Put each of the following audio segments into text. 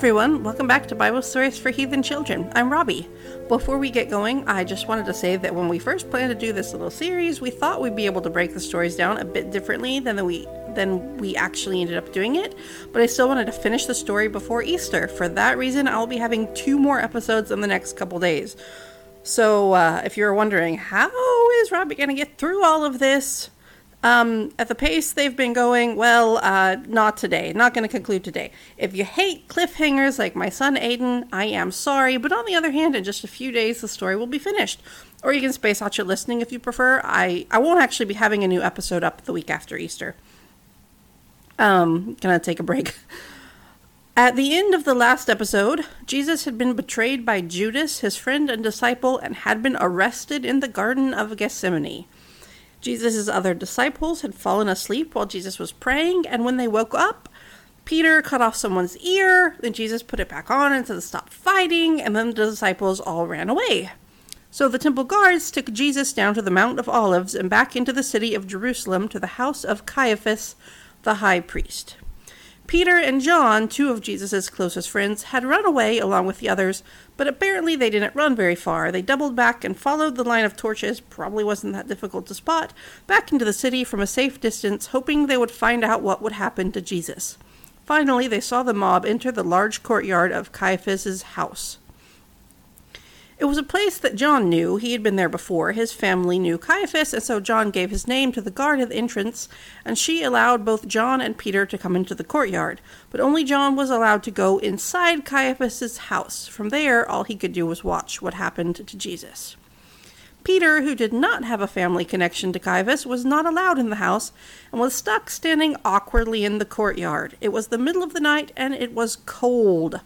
everyone, welcome back to Bible Stories for Heathen Children. I'm Robbie. Before we get going, I just wanted to say that when we first planned to do this little series, we thought we'd be able to break the stories down a bit differently than we than we actually ended up doing it, but I still wanted to finish the story before Easter. For that reason, I'll be having two more episodes in the next couple days. So, uh, if you're wondering, how is Robbie going to get through all of this? Um, at the pace they've been going, well, uh, not today. Not going to conclude today. If you hate cliffhangers like my son Aiden, I am sorry. But on the other hand, in just a few days, the story will be finished. Or you can space out your listening if you prefer. I, I won't actually be having a new episode up the week after Easter. Um, gonna take a break. At the end of the last episode, Jesus had been betrayed by Judas, his friend and disciple, and had been arrested in the Garden of Gethsemane. Jesus' other disciples had fallen asleep while Jesus was praying, and when they woke up, Peter cut off someone's ear, then Jesus put it back on and said, Stop fighting, and then the disciples all ran away. So the temple guards took Jesus down to the Mount of Olives and back into the city of Jerusalem to the house of Caiaphas, the high priest. Peter and John, two of Jesus' closest friends, had run away along with the others, but apparently they didn't run very far. They doubled back and followed the line of torches, probably wasn't that difficult to spot, back into the city from a safe distance, hoping they would find out what would happen to Jesus. Finally, they saw the mob enter the large courtyard of Caiaphas's house. It was a place that John knew. He had been there before. His family knew Caiaphas, and so John gave his name to the guard at the entrance, and she allowed both John and Peter to come into the courtyard. But only John was allowed to go inside Caiaphas's house. From there, all he could do was watch what happened to Jesus. Peter, who did not have a family connection to Caiaphas, was not allowed in the house and was stuck standing awkwardly in the courtyard. It was the middle of the night and it was cold.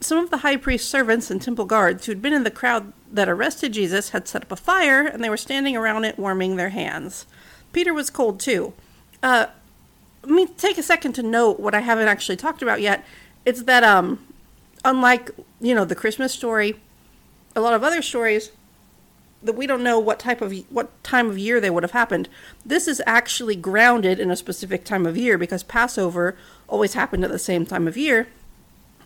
Some of the high priest's servants and temple guards who'd been in the crowd that arrested Jesus had set up a fire, and they were standing around it warming their hands. Peter was cold too. Uh, let me take a second to note what I haven't actually talked about yet. It's that, um, unlike you know the Christmas story, a lot of other stories that we don't know what type of what time of year they would have happened. This is actually grounded in a specific time of year because Passover always happened at the same time of year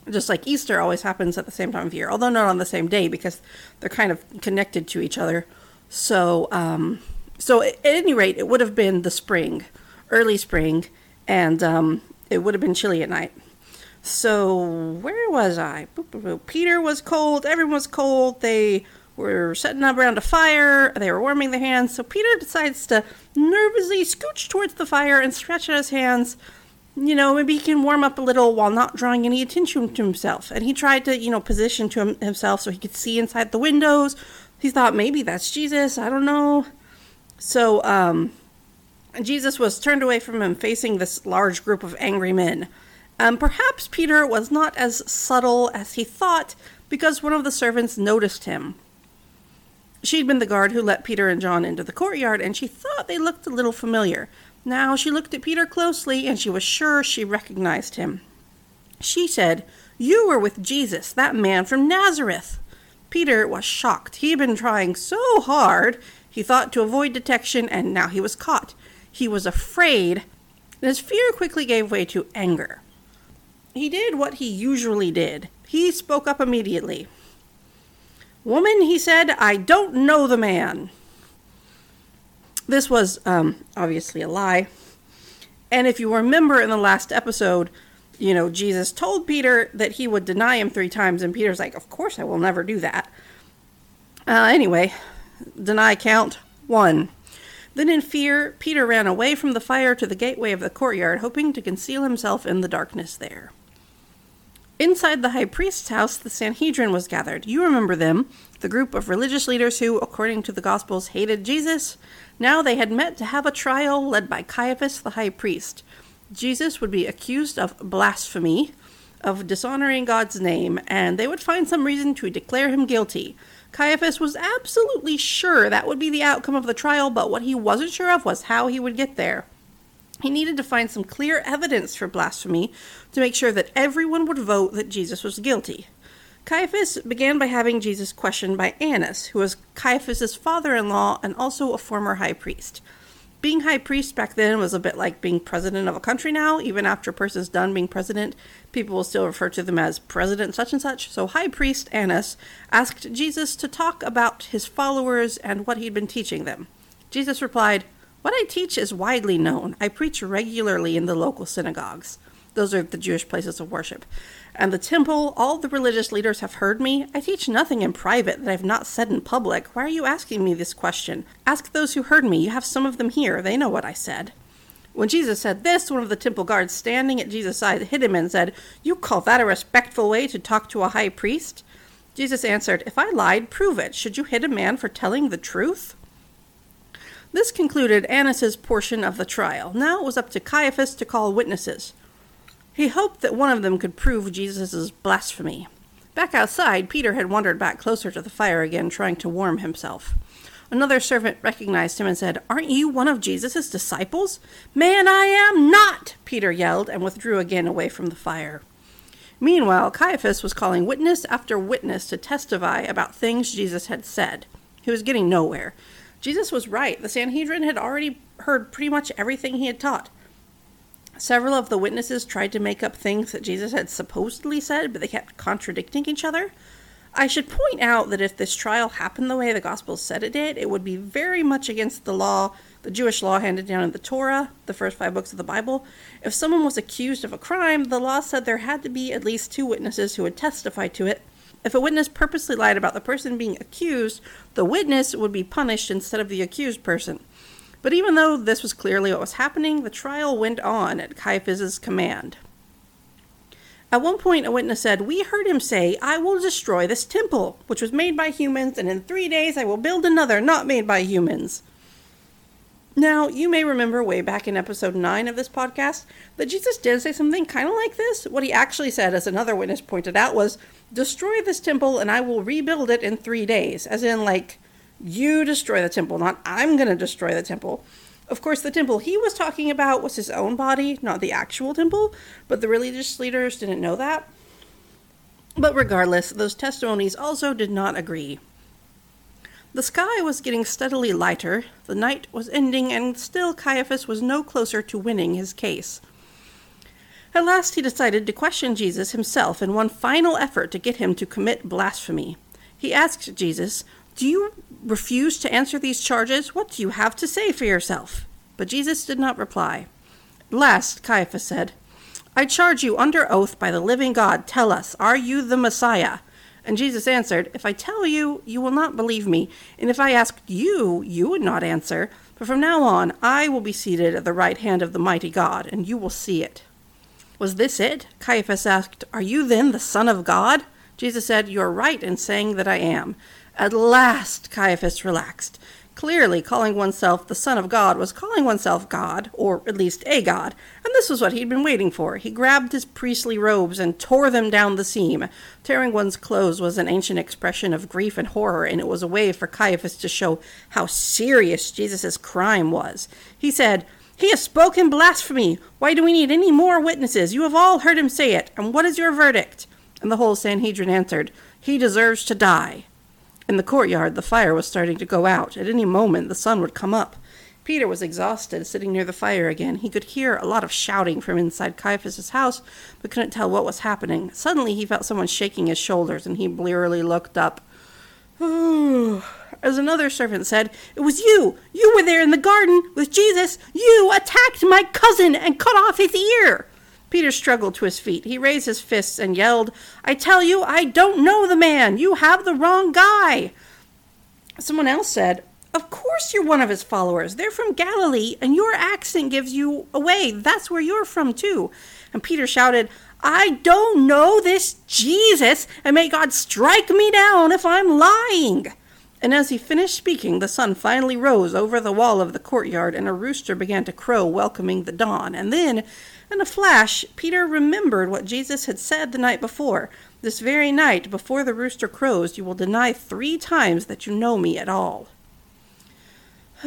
just like Easter always happens at the same time of year, although not on the same day because they're kind of connected to each other. So, um, so at any rate, it would have been the spring, early spring, and um, it would have been chilly at night. So where was I? Peter was cold. Everyone was cold. They were setting up around a fire. They were warming their hands. So Peter decides to nervously scooch towards the fire and stretch out his hands you know, maybe he can warm up a little while not drawing any attention to himself. And he tried to, you know, position to him, himself so he could see inside the windows. He thought maybe that's Jesus. I don't know. So, um, Jesus was turned away from him, facing this large group of angry men. Um, perhaps Peter was not as subtle as he thought because one of the servants noticed him. She'd been the guard who let Peter and John into the courtyard, and she thought they looked a little familiar. Now she looked at Peter closely, and she was sure she recognized him. She said, You were with Jesus, that man from Nazareth. Peter was shocked. He had been trying so hard, he thought, to avoid detection, and now he was caught. He was afraid, and his fear quickly gave way to anger. He did what he usually did. He spoke up immediately. Woman, he said, I don't know the man. This was um, obviously a lie. And if you remember in the last episode, you know, Jesus told Peter that he would deny him three times, and Peter's like, Of course, I will never do that. Uh, anyway, deny count one. Then, in fear, Peter ran away from the fire to the gateway of the courtyard, hoping to conceal himself in the darkness there. Inside the high priest's house, the Sanhedrin was gathered. You remember them, the group of religious leaders who, according to the Gospels, hated Jesus now they had met to have a trial led by Caiaphas the high priest. Jesus would be accused of blasphemy, of dishonoring God's name, and they would find some reason to declare him guilty. Caiaphas was absolutely sure that would be the outcome of the trial, but what he wasn't sure of was how he would get there. He needed to find some clear evidence for blasphemy to make sure that everyone would vote that Jesus was guilty. Caiaphas began by having Jesus questioned by Annas, who was Caiaphas's father-in-law and also a former high priest. Being high priest back then was a bit like being president of a country now. Even after a person's done being president, people will still refer to them as president such and such. So, high priest Annas asked Jesus to talk about his followers and what he'd been teaching them. Jesus replied, What I teach is widely known. I preach regularly in the local synagogues. Those are the Jewish places of worship. And the temple, all the religious leaders have heard me. I teach nothing in private that I've not said in public. Why are you asking me this question? Ask those who heard me. You have some of them here. They know what I said. When Jesus said this, one of the temple guards standing at Jesus' side hit him and said, You call that a respectful way to talk to a high priest? Jesus answered, If I lied, prove it. Should you hit a man for telling the truth? This concluded Annas's portion of the trial. Now it was up to Caiaphas to call witnesses. He hoped that one of them could prove Jesus' blasphemy. Back outside, Peter had wandered back closer to the fire again, trying to warm himself. Another servant recognized him and said, Aren't you one of Jesus' disciples? Man, I am not! Peter yelled and withdrew again away from the fire. Meanwhile, Caiaphas was calling witness after witness to testify about things Jesus had said. He was getting nowhere. Jesus was right. The Sanhedrin had already heard pretty much everything he had taught. Several of the witnesses tried to make up things that Jesus had supposedly said, but they kept contradicting each other. I should point out that if this trial happened the way the Gospels said it did, it would be very much against the law, the Jewish law handed down in the Torah, the first five books of the Bible. If someone was accused of a crime, the law said there had to be at least two witnesses who would testify to it. If a witness purposely lied about the person being accused, the witness would be punished instead of the accused person. But even though this was clearly what was happening, the trial went on at Caiaphas's command. At one point, a witness said, We heard him say, I will destroy this temple, which was made by humans, and in three days I will build another not made by humans. Now, you may remember way back in episode 9 of this podcast that Jesus did say something kind of like this. What he actually said, as another witness pointed out, was, Destroy this temple and I will rebuild it in three days. As in, like, you destroy the temple, not I'm going to destroy the temple. Of course, the temple he was talking about was his own body, not the actual temple, but the religious leaders didn't know that. But regardless, those testimonies also did not agree. The sky was getting steadily lighter, the night was ending, and still Caiaphas was no closer to winning his case. At last he decided to question Jesus himself in one final effort to get him to commit blasphemy. He asked Jesus, Do you refuse to answer these charges? What do you have to say for yourself? But Jesus did not reply. Last, Caiaphas said, I charge you under oath by the living God, tell us, are you the Messiah? And Jesus answered, If I tell you, you will not believe me, and if I asked you, you would not answer. But from now on, I will be seated at the right hand of the mighty God, and you will see it. Was this it? Caiaphas asked, Are you then the Son of God? Jesus said, You are right in saying that I am. At last, Caiaphas relaxed. Clearly, calling oneself the Son of God was calling oneself God, or at least a God, and this was what he'd been waiting for. He grabbed his priestly robes and tore them down the seam. Tearing one's clothes was an ancient expression of grief and horror, and it was a way for Caiaphas to show how serious Jesus' crime was. He said, He has spoken blasphemy. Why do we need any more witnesses? You have all heard him say it, and what is your verdict? And the whole Sanhedrin answered, He deserves to die. In the courtyard, the fire was starting to go out. At any moment, the sun would come up. Peter was exhausted, sitting near the fire again. He could hear a lot of shouting from inside Caiaphas's house, but couldn't tell what was happening. Suddenly, he felt someone shaking his shoulders, and he blearily looked up. As another servant said, It was you! You were there in the garden with Jesus! You attacked my cousin and cut off his ear! Peter struggled to his feet. He raised his fists and yelled, I tell you, I don't know the man. You have the wrong guy. Someone else said, Of course you're one of his followers. They're from Galilee, and your accent gives you away. That's where you're from, too. And Peter shouted, I don't know this Jesus, and may God strike me down if I'm lying. And as he finished speaking, the sun finally rose over the wall of the courtyard, and a rooster began to crow, welcoming the dawn. And then, in a flash, Peter remembered what Jesus had said the night before. This very night, before the rooster crows, you will deny three times that you know me at all.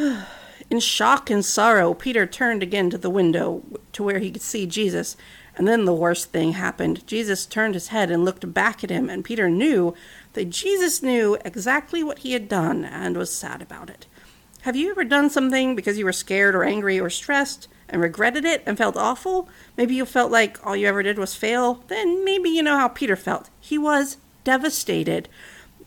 In shock and sorrow, Peter turned again to the window to where he could see Jesus. And then the worst thing happened. Jesus turned his head and looked back at him, and Peter knew that Jesus knew exactly what he had done and was sad about it. Have you ever done something because you were scared or angry or stressed and regretted it and felt awful? Maybe you felt like all you ever did was fail? Then maybe you know how Peter felt. He was devastated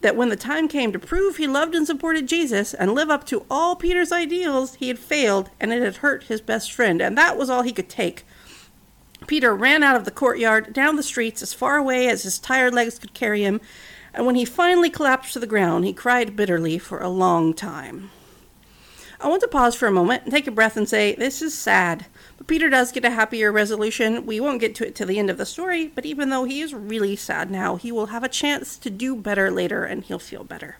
that when the time came to prove he loved and supported Jesus and live up to all Peter's ideals, he had failed and it had hurt his best friend, and that was all he could take. Peter ran out of the courtyard, down the streets, as far away as his tired legs could carry him, and when he finally collapsed to the ground, he cried bitterly for a long time. I want to pause for a moment and take a breath and say, This is sad. But Peter does get a happier resolution. We won't get to it till the end of the story, but even though he is really sad now, he will have a chance to do better later and he'll feel better.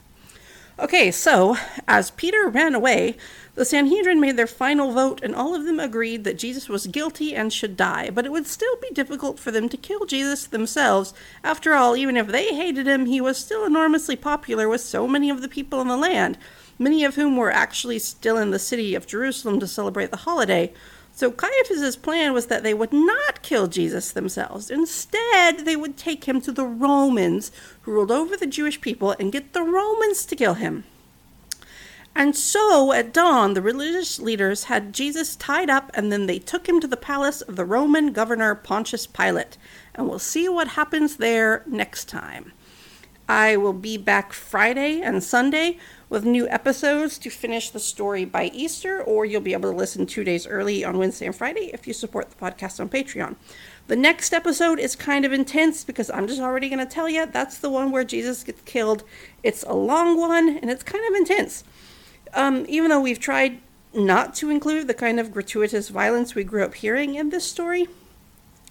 Okay, so as Peter ran away, the Sanhedrin made their final vote, and all of them agreed that Jesus was guilty and should die. But it would still be difficult for them to kill Jesus themselves. After all, even if they hated him, he was still enormously popular with so many of the people in the land many of whom were actually still in the city of Jerusalem to celebrate the holiday. So Caiaphas's plan was that they would not kill Jesus themselves. Instead, they would take him to the Romans, who ruled over the Jewish people, and get the Romans to kill him. And so at dawn, the religious leaders had Jesus tied up, and then they took him to the palace of the Roman governor Pontius Pilate. And we'll see what happens there next time. I will be back Friday and Sunday with new episodes to finish the story by Easter, or you'll be able to listen two days early on Wednesday and Friday if you support the podcast on Patreon. The next episode is kind of intense because I'm just already going to tell you that's the one where Jesus gets killed. It's a long one and it's kind of intense. Um, even though we've tried not to include the kind of gratuitous violence we grew up hearing in this story,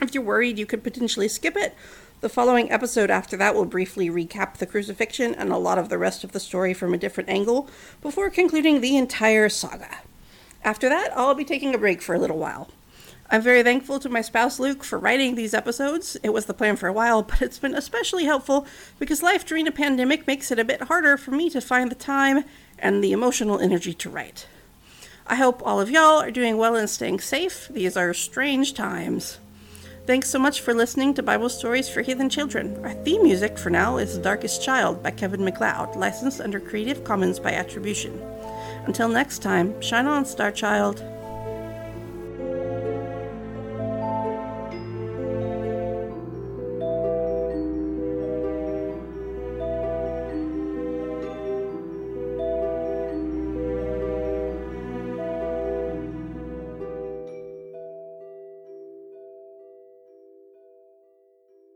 if you're worried you could potentially skip it, the following episode after that will briefly recap the crucifixion and a lot of the rest of the story from a different angle before concluding the entire saga. After that, I'll be taking a break for a little while. I'm very thankful to my spouse Luke for writing these episodes. It was the plan for a while, but it's been especially helpful because life during a pandemic makes it a bit harder for me to find the time and the emotional energy to write. I hope all of y'all are doing well and staying safe. These are strange times. Thanks so much for listening to Bible Stories for Heathen Children. Our theme music for now is The Darkest Child by Kevin MacLeod, licensed under Creative Commons by Attribution. Until next time, shine on, Star Child.